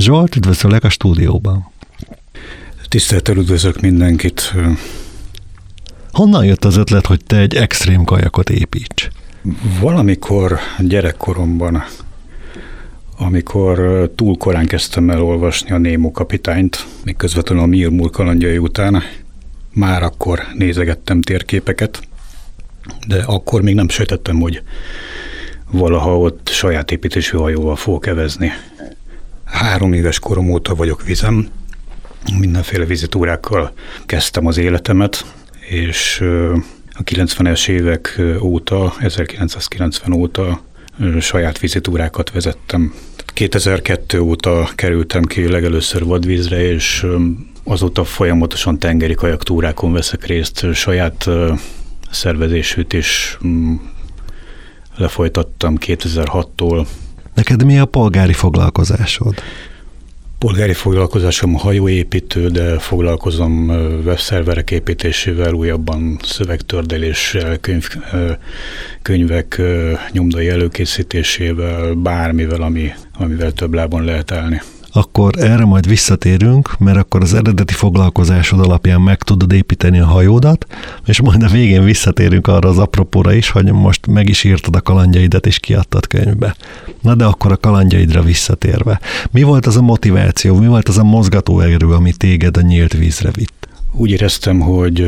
Zsolt, üdvözöllek a stúdióban. Tisztelettel üdvözlök mindenkit. Honnan jött az ötlet, hogy te egy extrém kajakot építs? Valamikor gyerekkoromban, amikor túl korán kezdtem el olvasni a Némo kapitányt, még közvetlenül a Mirmur kalandjai után, már akkor nézegettem térképeket, de akkor még nem sejtettem, hogy valaha ott saját építésű hajóval fogok evezni. Három éves korom óta vagyok vizem, mindenféle vizitúrákkal kezdtem az életemet, és a 90-es évek óta, 1990 óta saját vizitúrákat vezettem. 2002 óta kerültem ki legelőször vadvízre, és azóta folyamatosan tengeri kajaktúrákon veszek részt, saját szervezésűt is mm, lefolytattam 2006-tól. Neked mi a polgári foglalkozásod? Polgári foglalkozásom hajóépítő, de foglalkozom webszerverek építésével, újabban szövegtördeléssel, könyv, könyvek nyomdai előkészítésével, bármivel, ami, amivel több lábon lehet állni akkor erre majd visszatérünk, mert akkor az eredeti foglalkozásod alapján meg tudod építeni a hajódat, és majd a végén visszatérünk arra az apropóra is, hogy most meg is írtad a kalandjaidat és kiadtad könyvbe. Na de akkor a kalandjaidra visszatérve. Mi volt az a motiváció, mi volt az a mozgatóerő, ami téged a nyílt vízre vitt? Úgy éreztem, hogy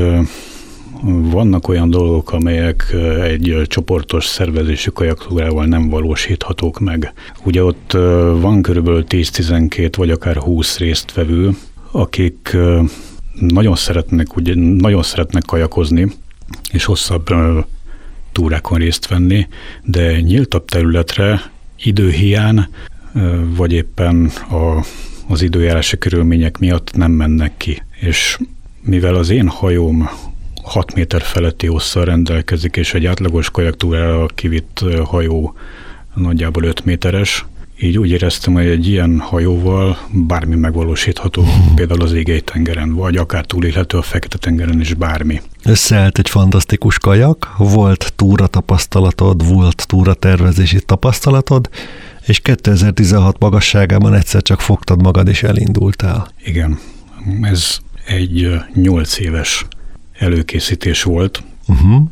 vannak olyan dolgok, amelyek egy csoportos szervezésű kajaktúrával nem valósíthatók meg. Ugye ott van körülbelül 10-12 vagy akár 20 résztvevő, akik nagyon szeretnek, ugye, nagyon szeretnek kajakozni, és hosszabb túrákon részt venni, de nyíltabb területre időhiány, vagy éppen a, az időjárási körülmények miatt nem mennek ki. És mivel az én hajóm 6 méter feletti hosszal rendelkezik, és egy átlagos kajaktúrára kivitt hajó nagyjából 5 méteres. Így úgy éreztem, hogy egy ilyen hajóval bármi megvalósítható, például az égei tengeren, vagy akár túlélhető a fekete tengeren is bármi. Összeállt egy fantasztikus kajak, volt túra tapasztalatod, volt túra tervezési tapasztalatod, és 2016 magasságában egyszer csak fogtad magad és elindultál. Igen, ez egy 8 éves előkészítés volt. Uh-huh.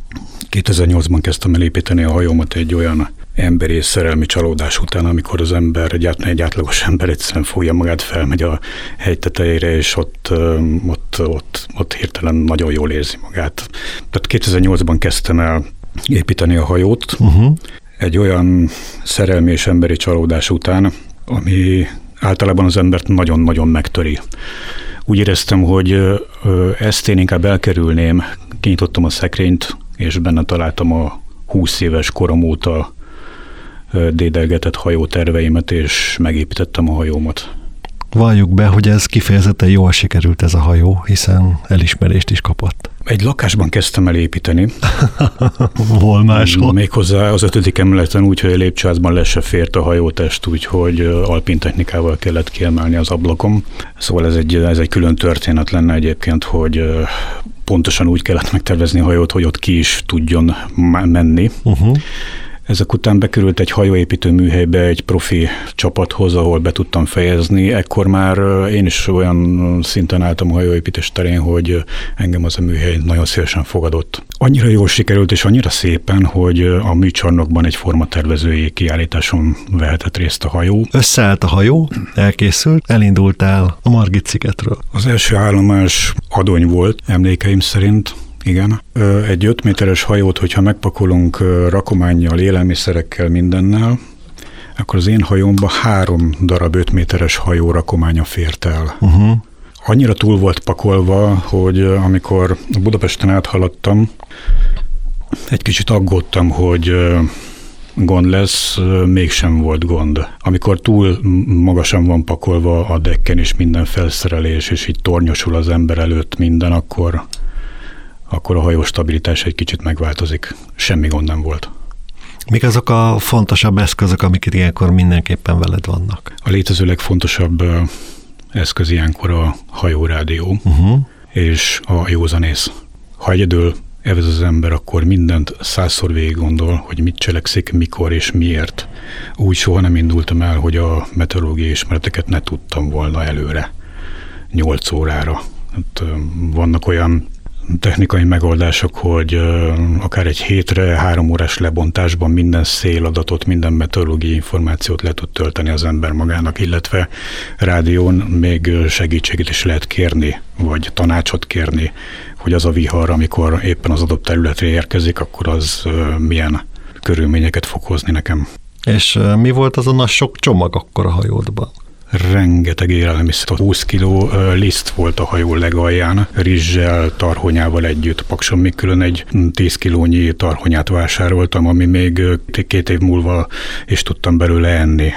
2008-ban kezdtem el építeni a hajómat egy olyan emberi szerelmi csalódás után, amikor az ember, egy, egy átlagos ember egyszerűen fogja magát, felmegy a hegy tetejére, és ott, ott, ott, ott hirtelen nagyon jól érzi magát. Tehát 2008-ban kezdtem el építeni a hajót, uh-huh. egy olyan szerelmi és emberi csalódás után, ami általában az embert nagyon-nagyon megtöri úgy éreztem, hogy ezt én inkább elkerülném. Kinyitottam a szekrényt, és benne találtam a 20 éves korom óta dédelgetett hajóterveimet, és megépítettem a hajómat. Valljuk be, hogy ez kifejezetten jól sikerült ez a hajó, hiszen elismerést is kapott. Egy lakásban kezdtem el építeni. Hol máshol? Méghozzá az ötödik emeleten úgy, hogy a lépcsőházban le se fért a hajótest, úgyhogy alpin technikával kellett kiemelni az ablakom. Szóval ez egy, ez egy külön történet lenne egyébként, hogy pontosan úgy kellett megtervezni a hajót, hogy ott ki is tudjon menni. Uh-huh. Ezek után bekerült egy hajóépítő műhelybe egy profi csapathoz, ahol be tudtam fejezni. Ekkor már én is olyan szinten álltam a hajóépítés terén, hogy engem az a műhely nagyon szélesen fogadott. Annyira jól sikerült, és annyira szépen, hogy a műcsarnokban egy formatervezői kiállításon vehetett részt a hajó. Összeállt a hajó, elkészült, elindultál a Margit szigetről. Az első állomás adony volt, emlékeim szerint, igen. Egy 5 méteres hajót, hogyha megpakolunk rakományjal, élelmiszerekkel, mindennel, akkor az én hajómba három darab 5 méteres hajó rakománya fért el. Uh-huh. Annyira túl volt pakolva, hogy amikor Budapesten áthaladtam, egy kicsit aggódtam, hogy gond lesz, mégsem volt gond. Amikor túl magasan van pakolva a dekken és minden felszerelés, és így tornyosul az ember előtt minden, akkor akkor a hajó stabilitás egy kicsit megváltozik. Semmi gond nem volt. Mik azok a fontosabb eszközök, amik ilyenkor mindenképpen veled vannak? A létező legfontosabb eszköz ilyenkor a hajórádió uh-huh. és a józanész. Ha egyedül ez az ember akkor mindent százszor végig gondol, hogy mit cselekszik, mikor és miért. Úgy soha nem indultam el, hogy a meteorológiai ismereteket ne tudtam volna előre, 8 órára. Hát, vannak olyan technikai megoldások, hogy akár egy hétre, három órás lebontásban minden széladatot, minden meteorológiai információt le tud tölteni az ember magának, illetve rádión még segítséget is lehet kérni, vagy tanácsot kérni, hogy az a vihar, amikor éppen az adott területre érkezik, akkor az milyen körülményeket fog hozni nekem. És mi volt az a nagy sok csomag akkor a hajódban? Rengeteg élelmiszer, 20 kiló liszt volt a hajó legalján, rizssel, tarhonyával együtt. Pakson még külön egy 10 kilónyi tarhonyát vásároltam, ami még két év múlva is tudtam belőle enni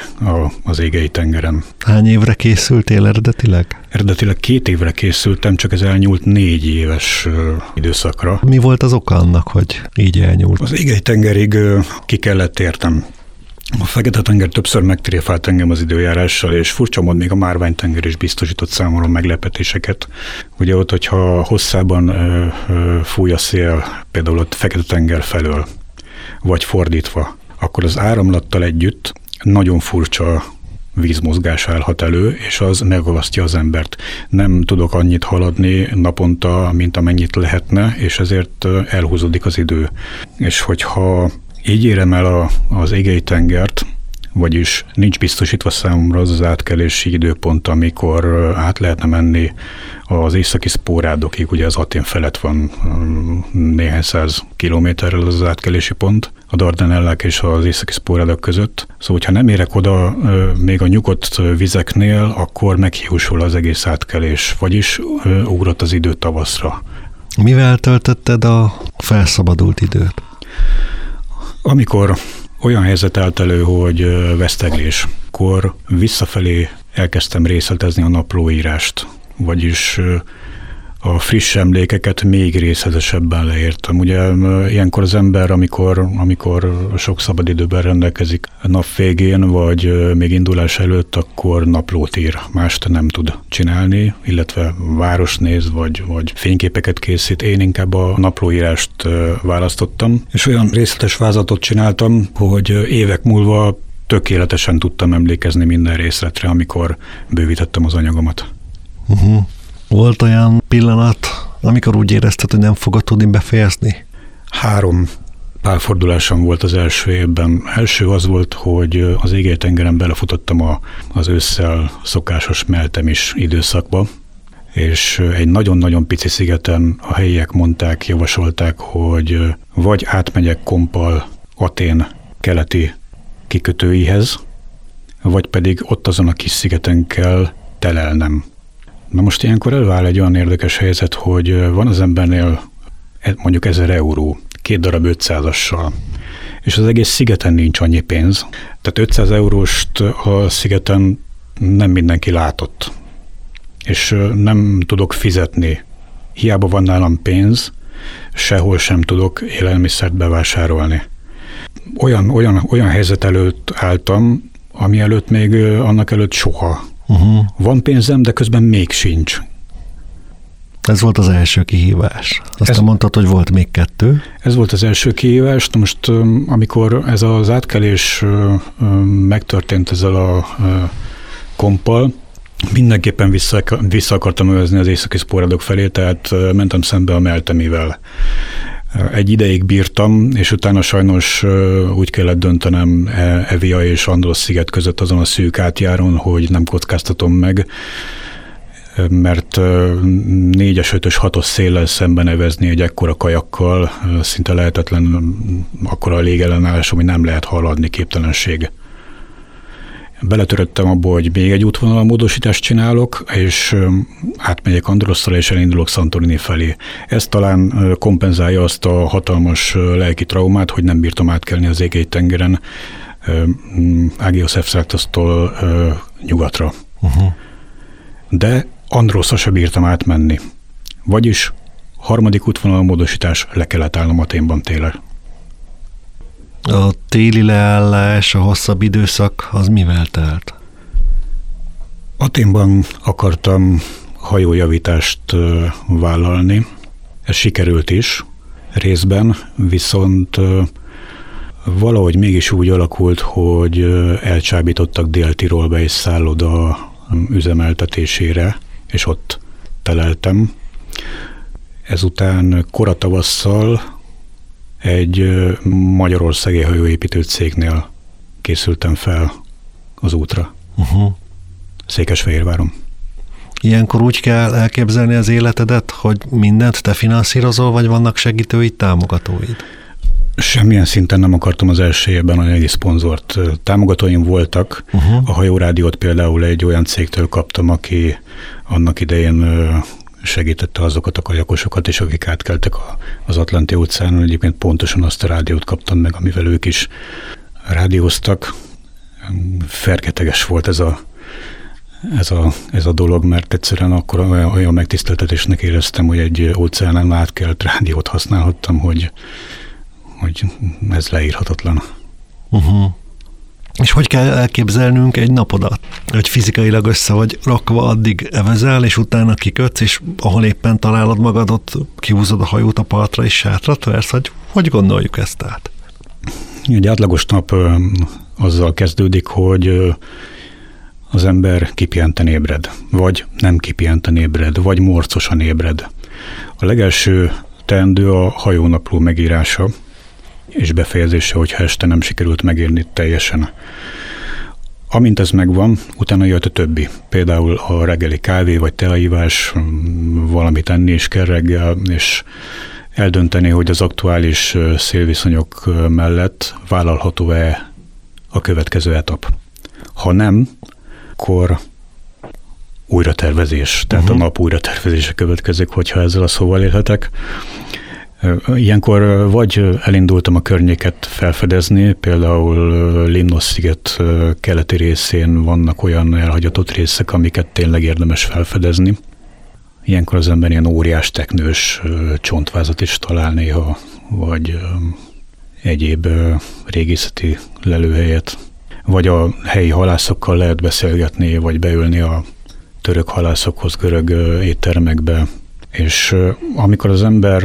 az égei tengeren. Hány évre készültél eredetileg? Eredetileg két évre készültem, csak ez elnyúlt négy éves időszakra. Mi volt az oka annak, hogy így elnyúlt? Az égei tengerig ki kellett értem. A Fekete-tenger többször megtréfált engem az időjárással, és furcsa mód még a Márvány-tenger is biztosított számomra meglepetéseket. Ugye ott, hogyha hosszában ö, ö, fúj a szél, például ott Fekete-tenger felől, vagy fordítva, akkor az áramlattal együtt nagyon furcsa vízmozgás állhat elő, és az megavasztja az embert. Nem tudok annyit haladni naponta, mint amennyit lehetne, és ezért elhúzódik az idő. És hogyha így érem el a, az égei tengert, vagyis nincs biztosítva számomra az az átkelési időpont, amikor át lehetne menni az északi szpórádokig, ugye az Atén felett van néhány száz kilométerrel az átkelési pont, a Dardanellák és az északi szpórádok között. Szóval, hogyha nem érek oda még a nyugodt vizeknél, akkor meghiúsul az egész átkelés, vagyis ugrott az idő tavaszra. Mivel töltötted a felszabadult időt? Amikor olyan helyzet állt elő, hogy veszteglés, akkor visszafelé elkezdtem részletezni a naplóírást, vagyis a friss emlékeket még részletesebben leírtam. Ugye ilyenkor az ember, amikor, amikor sok szabadidőben rendelkezik nap végén, vagy még indulás előtt, akkor naplót ír. Mást nem tud csinálni, illetve város néz, vagy, vagy fényképeket készít. Én inkább a naplóírást választottam, és olyan részletes vázatot csináltam, hogy évek múlva tökéletesen tudtam emlékezni minden részletre, amikor bővítettem az anyagomat. Uh-huh. Volt olyan pillanat, amikor úgy érezted, hogy nem fogod tudni befejezni? Három pálfordulásom volt az első évben. Első az volt, hogy az égei tengeren belefutottam a, az ősszel szokásos meltem is időszakba, és egy nagyon-nagyon pici szigeten a helyiek mondták, javasolták, hogy vagy átmegyek kompal Atén keleti kikötőihez, vagy pedig ott azon a kis szigeten kell telelnem Na most ilyenkor elvál egy olyan érdekes helyzet, hogy van az embernél e, mondjuk 1000 euró, két darab 500-assal, és az egész szigeten nincs annyi pénz. Tehát 500 euróst a szigeten nem mindenki látott, és nem tudok fizetni. Hiába van nálam pénz, sehol sem tudok élelmiszert bevásárolni. Olyan, olyan, olyan helyzet előtt álltam, ami előtt még annak előtt soha Uh-huh. Van pénzem, de közben még sincs. Ez volt az első kihívás. Aztán ez, mondtad, hogy volt még kettő. Ez volt az első kihívás. Na most, amikor ez az átkelés megtörtént ezzel a kompal, mindenképpen vissza, vissza akartam övezni az északi szporadok felé, tehát mentem szembe a meltemivel. Egy ideig bírtam, és utána sajnos úgy kellett döntenem e, Evia és Andros sziget között azon a szűk átjáron, hogy nem kockáztatom meg, mert négyes, ötös, hatos széllel szemben evezni egy ekkora kajakkal szinte lehetetlen, akkora a légellenállásom, hogy nem lehet haladni képtelenség beletöröttem abba, hogy még egy útvonal módosítást csinálok, és átmegyek Androsszal, és elindulok Santorini felé. Ez talán kompenzálja azt a hatalmas lelki traumát, hogy nem bírtam átkelni az égei tengeren Agios Efszáktasztól nyugatra. Uh-huh. De Androsszal se bírtam átmenni. Vagyis harmadik útvonal módosítás le kellett állnom Aténban télen. A téli leállás, a hosszabb időszak, az mivel telt? Aténban akartam hajójavítást vállalni. Ez sikerült is. részben, viszont valahogy mégis úgy alakult, hogy elcsábítottak Dél-Tirolba egy szálloda üzemeltetésére, és ott teleltem. Ezután koratavasszal egy magyarországi hajóépítő cégnél készültem fel az útra. Uh-huh. Székesfehérváron. Ilyenkor úgy kell elképzelni az életedet, hogy mindent te finanszírozol, vagy vannak segítőid, támogatóid? Semmilyen szinten nem akartam az első évben anyagi szponzort. Támogatóim voltak. Uh-huh. A hajórádiót például egy olyan cégtől kaptam, aki annak idején segítette azokat a kajakosokat is, akik átkeltek az Atlanti óceánon. Egyébként pontosan azt a rádiót kaptam meg, amivel ők is rádióztak. Fergeteges volt ez a, ez a, ez a dolog, mert egyszerűen akkor olyan, olyan megtiszteltetésnek éreztem, hogy egy óceánon átkelt rádiót használhattam, hogy, hogy ez leírhatatlan. Uh-huh. És hogy kell elképzelnünk egy napodat? Hogy fizikailag össze vagy rakva, addig evezel, és utána kikötsz, és ahol éppen találod magad, ott kihúzod a hajót a partra, és sátrat versz, hogy hogy gondoljuk ezt át? Egy átlagos nap azzal kezdődik, hogy az ember kipihenten ébred, vagy nem kipihenten ébred, vagy morcosan ébred. A legelső teendő a hajónapló megírása, és befejezése, hogyha este nem sikerült megérni teljesen. Amint ez megvan, utána jött a többi. Például a reggeli kávé vagy teaívás, valamit enni is kell reggel, és eldönteni, hogy az aktuális szélviszonyok mellett vállalható-e a következő etap. Ha nem, akkor újra tervezés, tehát uh-huh. a nap újra tervezése következik, hogyha ezzel a szóval élhetek. Ilyenkor vagy elindultam a környéket felfedezni, például Limnos sziget keleti részén vannak olyan elhagyatott részek, amiket tényleg érdemes felfedezni. Ilyenkor az ember ilyen óriás teknős csontvázat is talál néha, vagy egyéb régészeti lelőhelyet. Vagy a helyi halászokkal lehet beszélgetni, vagy beülni a török halászokhoz, görög éttermekbe. És amikor az ember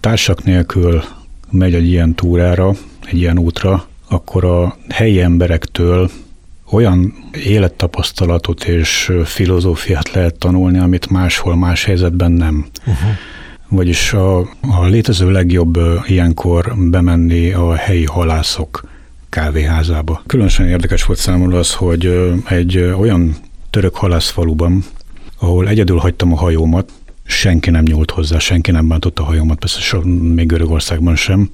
társak nélkül megy egy ilyen túrára, egy ilyen útra, akkor a helyi emberektől olyan élettapasztalatot és filozófiát lehet tanulni, amit máshol, más helyzetben nem. Uh-huh. Vagyis a, a létező legjobb ilyenkor bemenni a helyi halászok kávéházába. Különösen érdekes volt számomra az, hogy egy olyan török halászfaluban, ahol egyedül hagytam a hajómat, senki nem nyúlt hozzá, senki nem bántott a hajómat, persze so, még Görögországban sem.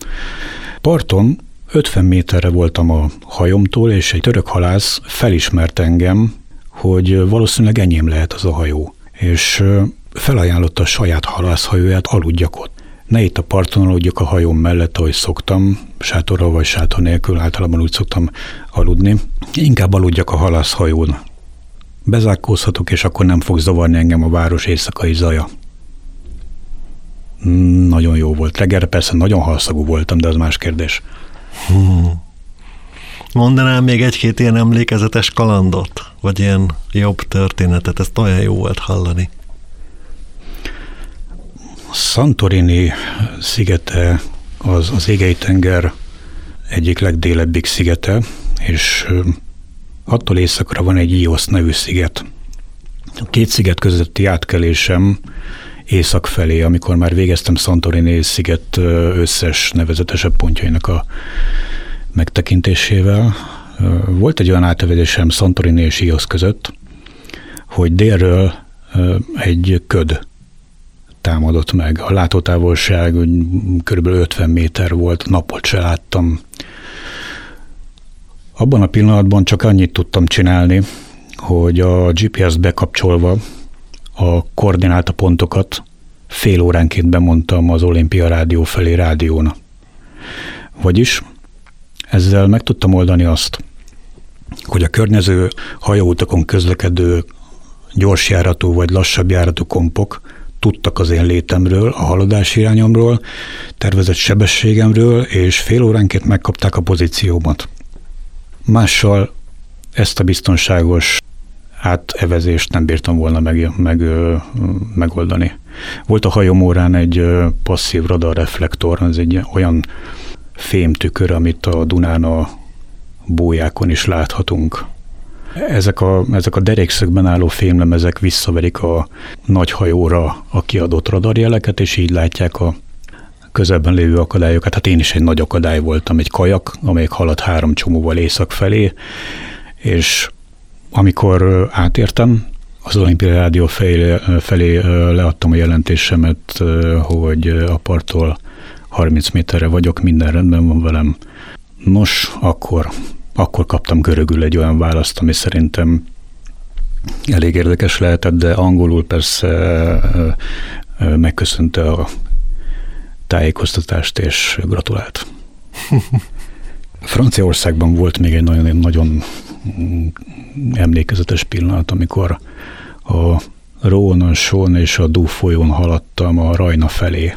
Parton 50 méterre voltam a hajomtól, és egy török halász felismert engem, hogy valószínűleg enyém lehet az a hajó. És felajánlotta a saját halászhajóját, aludjak ott. Ne itt a parton aludjak a hajóm mellett, ahogy szoktam, sátorral vagy sátor nélkül, általában úgy szoktam aludni. Inkább aludjak a halászhajón. Bezárkózhatok, és akkor nem fog zavarni engem a város éjszakai zaja. Nagyon jó volt. Reggelre persze nagyon halszagú voltam, de az más kérdés. Hmm. Mondanál még egy-két ilyen emlékezetes kalandot? Vagy ilyen jobb történetet? Ez olyan jó volt hallani. Santorini szigete az, az égei tenger egyik legdélebbik szigete, és attól északra van egy Ios nevű sziget. A két sziget közötti átkelésem észak felé, amikor már végeztem Santorini sziget összes nevezetesebb pontjainak a megtekintésével. Volt egy olyan átövedésem Santorini és Ios között, hogy délről egy köd támadott meg. A látótávolság kb. 50 méter volt, napot se láttam. Abban a pillanatban csak annyit tudtam csinálni, hogy a GPS-t bekapcsolva a koordináta pontokat fél óránként bemondtam az Olimpia Rádió felé rádión. Vagyis ezzel meg tudtam oldani azt, hogy a környező hajóutakon közlekedő gyorsjáratú vagy lassabb járatú kompok tudtak az én létemről, a haladási irányomról, tervezett sebességemről, és fél óránként megkapták a pozíciómat. Mással ezt a biztonságos átevezést nem bírtam volna meg, meg, megoldani. Volt a hajomórán egy passzív radarreflektor, ez egy olyan fémtükör, amit a Dunán a bójákon is láthatunk. Ezek a, ezek a derékszögben álló fémlemezek visszaverik a nagy hajóra a kiadott radarjeleket, és így látják a közelben lévő akadályokat. Hát én is egy nagy akadály voltam, egy kajak, amelyik haladt három csomóval észak felé, és amikor átértem, az Olimpia Rádió felé, felé leadtam a jelentésemet, hogy a parttól 30 méterre vagyok, minden rendben van velem. Nos, akkor, akkor kaptam görögül egy olyan választ, ami szerintem elég érdekes lehetett, de angolul persze megköszönte a tájékoztatást és gratulált. Franciaországban volt még egy nagyon, nagyon emlékezetes pillanat, amikor a Rónon, Són és a Dú folyón haladtam a Rajna felé.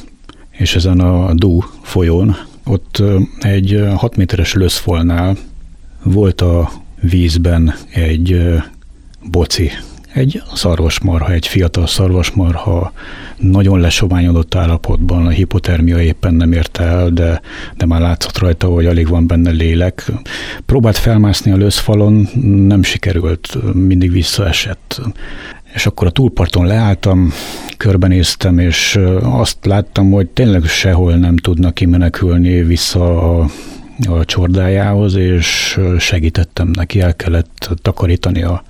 És ezen a Dú folyón, ott egy 6 méteres löszfolnál volt a vízben egy boci, egy szarvasmarha, egy fiatal szarvasmarha, nagyon lesoványodott állapotban, a hipotermia éppen nem érte el, de, de már látszott rajta, hogy alig van benne lélek. Próbált felmászni a löszfalon, nem sikerült, mindig visszaesett. És akkor a túlparton leálltam, körbenéztem, és azt láttam, hogy tényleg sehol nem tudnak kimenekülni vissza a, a csordájához, és segítettem neki, el kellett takarítani a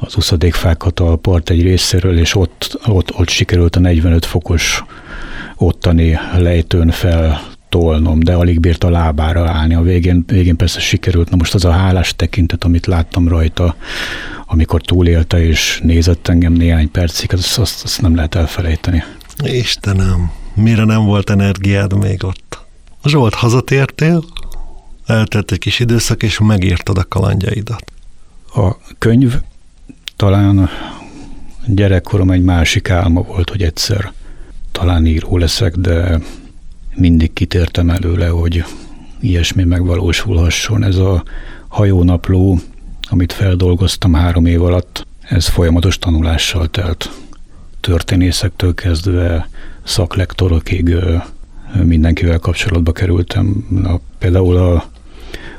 az uszadékfákat a part egy részéről, és ott, ott, ott sikerült a 45 fokos ottani lejtőn fel tolnom, de alig bírt a lábára állni. A végén, végén persze sikerült. Na most az a hálás tekintet, amit láttam rajta, amikor túlélte és nézett engem néhány percig, azt, azt, azt nem lehet elfelejteni. Istenem, mire nem volt energiád még ott? Zsolt, hazatértél, eltelt egy kis időszak, és megírtad a kalandjaidat. A könyv talán gyerekkorom egy másik álma volt, hogy egyszer talán író leszek, de mindig kitértem előle, hogy ilyesmi megvalósulhasson. Ez a hajónapló, amit feldolgoztam három év alatt, ez folyamatos tanulással telt. Történészektől kezdve szaklektorokig mindenkivel kapcsolatba kerültem. Na, például a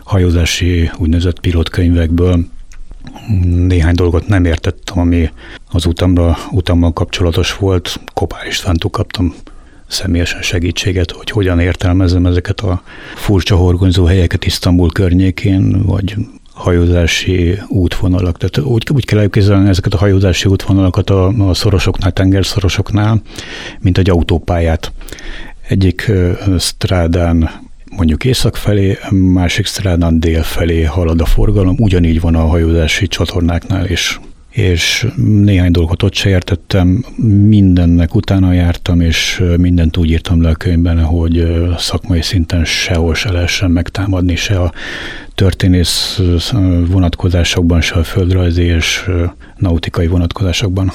hajózási úgynevezett pilotkönyvekből néhány dolgot nem értettem, ami az utamra, utammal kapcsolatos volt. Kopár Istvántól kaptam személyesen segítséget, hogy hogyan értelmezem ezeket a furcsa horgonyzó helyeket Isztambul környékén, vagy hajózási útvonalak. Tehát úgy, úgy kell elképzelni ezeket a hajózási útvonalakat a, a szorosoknál, tengerszorosoknál, mint egy autópályát. Egyik strádán mondjuk észak felé, másik strádán dél felé halad a forgalom, ugyanígy van a hajózási csatornáknál is. És néhány dolgot ott se értettem, mindennek utána jártam, és mindent úgy írtam le a könyvben, hogy szakmai szinten sehol se lehessen megtámadni, se a történész vonatkozásokban, se a földrajzi és nautikai vonatkozásokban.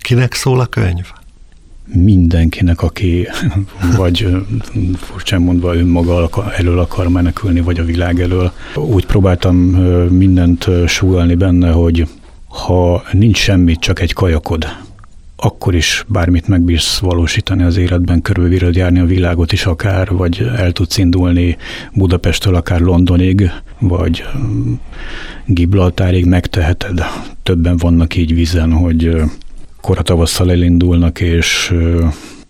Kinek szól a könyv? Mindenkinek, aki vagy furcsán mondva önmaga elől akar menekülni, vagy a világ elől. Úgy próbáltam mindent súlyolni benne, hogy ha nincs semmit, csak egy kajakod, akkor is bármit megbírsz valósítani az életben, körülbelül járni a világot is akár, vagy el tudsz indulni Budapesttől akár Londonig, vagy Gibraltárig megteheted. Többen vannak így vízen, hogy kora tavasszal elindulnak, és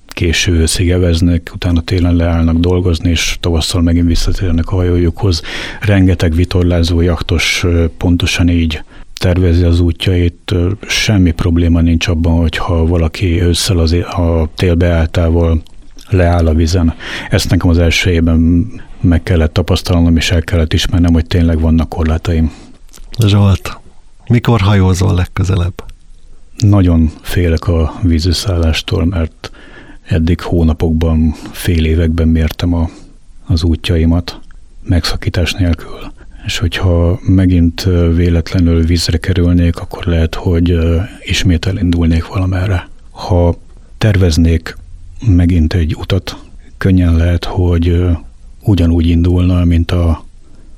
késő őszig eveznek, utána télen leállnak dolgozni, és tavasszal megint visszatérnek a hajójukhoz. Rengeteg vitorlázó jaktos pontosan így tervezi az útjait, semmi probléma nincs abban, hogyha valaki ősszel az, a télbeálltával leáll a vizen. Ezt nekem az első évben meg kellett tapasztalnom, és el kellett ismernem, hogy tényleg vannak korlátaim. Zsolt, mikor hajózol legközelebb? Nagyon félek a vízőszállástól, mert eddig hónapokban, fél években mértem a, az útjaimat megszakítás nélkül. És hogyha megint véletlenül vízre kerülnék, akkor lehet, hogy ismét elindulnék valamerre. Ha terveznék megint egy utat, könnyen lehet, hogy ugyanúgy indulna, mint a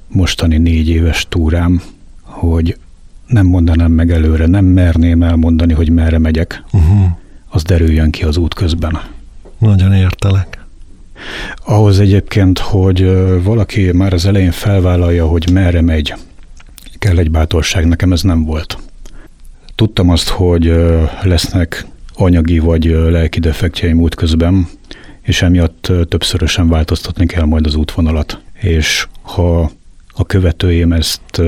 mostani négy éves túrám, hogy nem mondanám meg előre, nem merném elmondani, hogy merre megyek. Uh-huh. Az derüljön ki az út közben. Nagyon értelek. Ahhoz egyébként, hogy valaki már az elején felvállalja, hogy merre megy, kell egy bátorság, nekem ez nem volt. Tudtam azt, hogy lesznek anyagi vagy lelki defektjeim útközben, és emiatt többszörösen változtatni kell majd az útvonalat. És ha a követőim ezt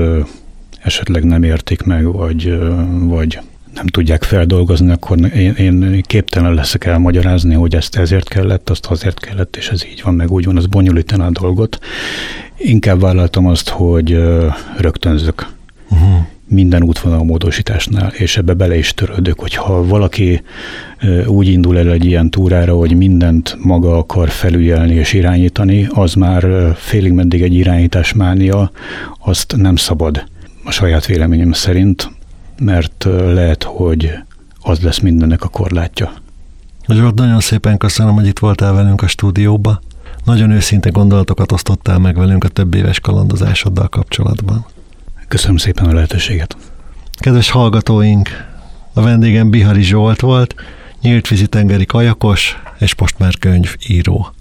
esetleg nem értik meg, vagy, vagy nem tudják feldolgozni, akkor én, én képtelen leszek elmagyarázni, hogy ezt ezért kellett, azt azért kellett, és ez így van, meg úgy van, az bonyolítaná a dolgot. Inkább vállaltam azt, hogy rögtönzök. Uh-huh minden útvonal módosításnál, és ebbe bele is törődök, hogyha valaki úgy indul el egy ilyen túrára, hogy mindent maga akar felügyelni és irányítani, az már félig meddig egy irányításmánia, azt nem szabad a saját véleményem szerint, mert lehet, hogy az lesz mindennek a korlátja. Zsolt, nagyon szépen köszönöm, hogy itt voltál velünk a stúdióba. Nagyon őszinte gondolatokat osztottál meg velünk a több éves kalandozásoddal kapcsolatban. Köszönöm szépen a lehetőséget. Kedves hallgatóink, a vendégem Bihari Zsolt volt, nyílt vízi tengeri kajakos és most már könyvíró.